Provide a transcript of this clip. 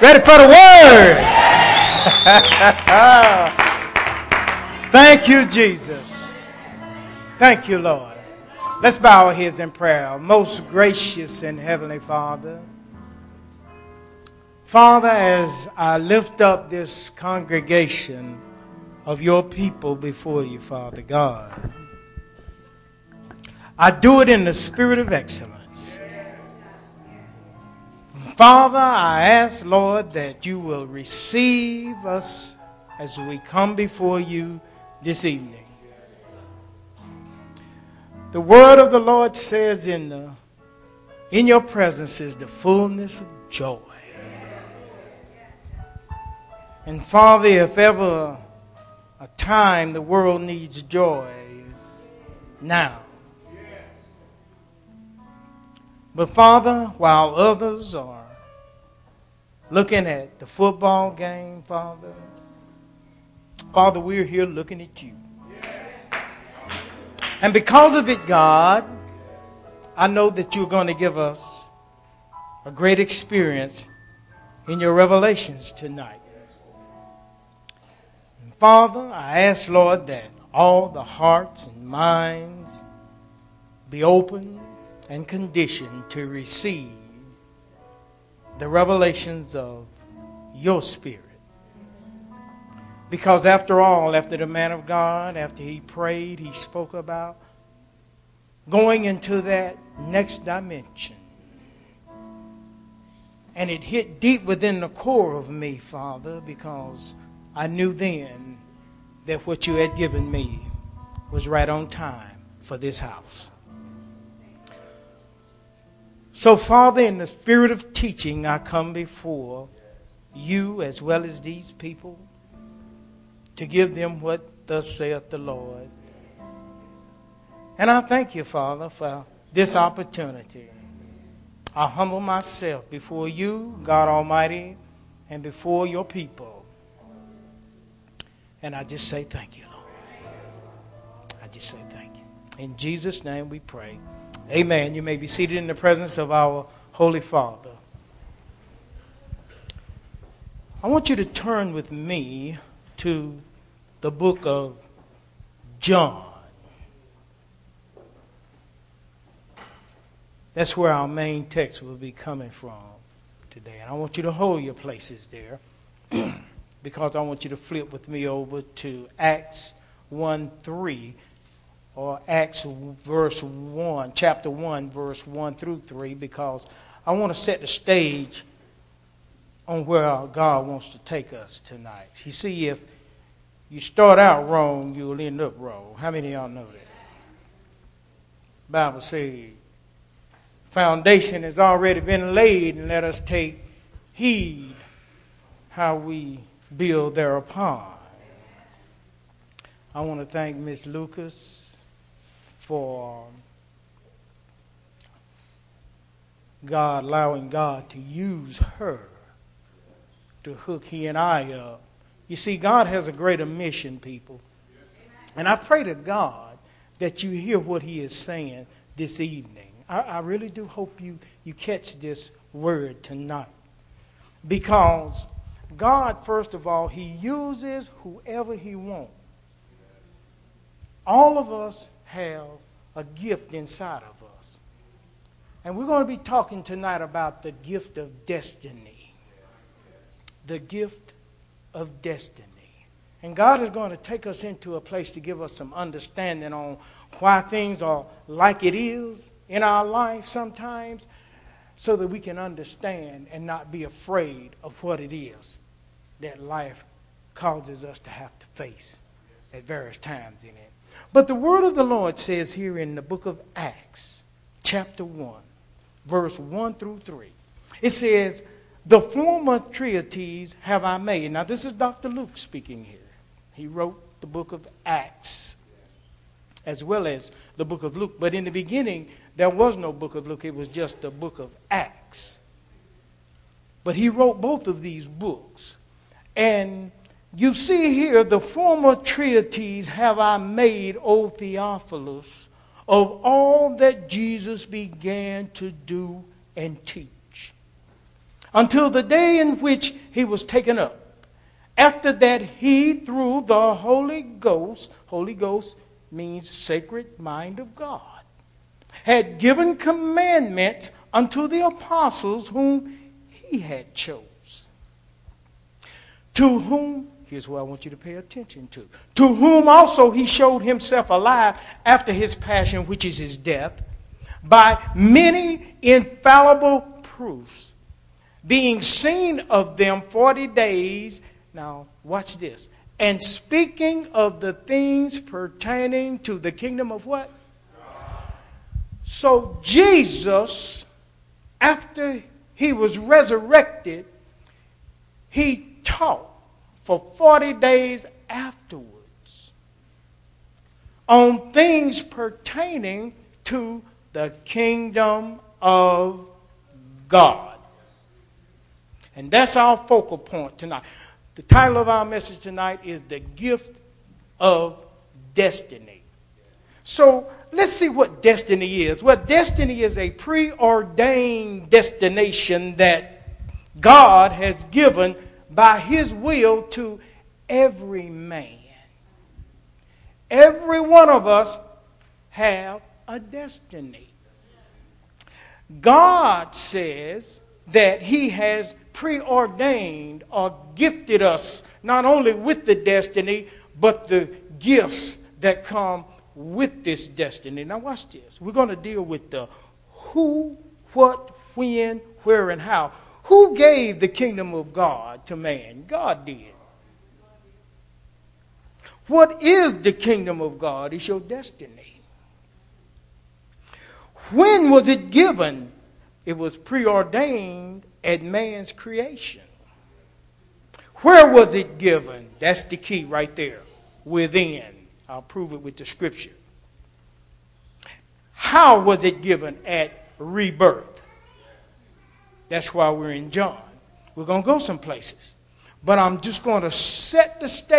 Ready for the word? Thank you, Jesus. Thank you, Lord. Let's bow our heads in prayer. Most gracious and heavenly Father, Father, as I lift up this congregation of your people before you, Father God, I do it in the spirit of excellence. Father, I ask, Lord, that you will receive us as we come before you this evening. The word of the Lord says in the in your presence is the fullness of joy. And Father, if ever a time the world needs joy is now. But Father, while others are looking at the football game, Father, Father, we're here looking at you. And because of it, God, I know that you're going to give us a great experience in your revelations tonight. And Father, I ask, Lord, that all the hearts and minds be open and conditioned to receive the revelations of your Spirit. Because after all, after the man of God, after he prayed, he spoke about going into that next dimension. And it hit deep within the core of me, Father, because I knew then that what you had given me was right on time for this house. So, Father, in the spirit of teaching, I come before you as well as these people to give them what thus saith the Lord. And I thank you, Father, for this opportunity. I humble myself before you, God Almighty, and before your people. And I just say thank you, Lord. I just say thank you. In Jesus' name we pray. Amen. You may be seated in the presence of our Holy Father. I want you to turn with me to the book of John. That's where our main text will be coming from today. And I want you to hold your places there because I want you to flip with me over to Acts 1 3 or Acts verse 1, chapter 1, verse 1 through 3, because I want to set the stage on where God wants to take us tonight. You see, if you start out wrong, you'll end up wrong. How many of y'all know that? Bible says, foundation has already been laid, and let us take heed how we build thereupon. I want to thank Miss Lucas for God allowing God to use her to hook he and I up. You see, God has a greater mission, people. And I pray to God that you hear what he is saying this evening. I, I really do hope you, you catch this word tonight. Because God, first of all, he uses whoever he wants. All of us have a gift inside of us. And we're going to be talking tonight about the gift of destiny. The gift of destiny. And God is going to take us into a place to give us some understanding on why things are like it is in our life sometimes so that we can understand and not be afraid of what it is that life causes us to have to face at various times in it. But the word of the Lord says here in the book of Acts, chapter 1, verse 1 through 3, it says, The former treatises have I made. Now, this is Dr. Luke speaking here. He wrote the book of Acts as well as the book of Luke. But in the beginning, there was no book of Luke, it was just the book of Acts. But he wrote both of these books. And you see here, the former treatises have I made, O Theophilus, of all that Jesus began to do and teach. until the day in which he was taken up. After that, he, through the Holy Ghost, Holy Ghost means sacred mind of God, had given commandments unto the apostles whom he had chose. To whom, here's what I want you to pay attention to, to whom also he showed himself alive after his passion, which is his death, by many infallible proofs, being seen of them 40 days. Now, watch this. And speaking of the things pertaining to the kingdom of what? So, Jesus, after he was resurrected, he taught for 40 days afterwards on things pertaining to the kingdom of God. And that's our focal point tonight. The title of our message tonight is The Gift of Destiny. So let's see what destiny is. Well, destiny is a preordained destination that God has given by His will to every man. Every one of us have a destiny. God says that He has preordained or gifted us not only with the destiny, but the gifts that come with this destiny. Now, watch this. We're going to deal with the who, what, when, where, and how. Who gave the kingdom of God to man? God did. What is the kingdom of God? It's your destiny. When was it given? It was preordained at man's creation. Where was it given? That's the key right there. Within. I'll prove it with the scripture. How was it given at rebirth? That's why we're in John. We're going to go some places. But I'm just going to set the stage.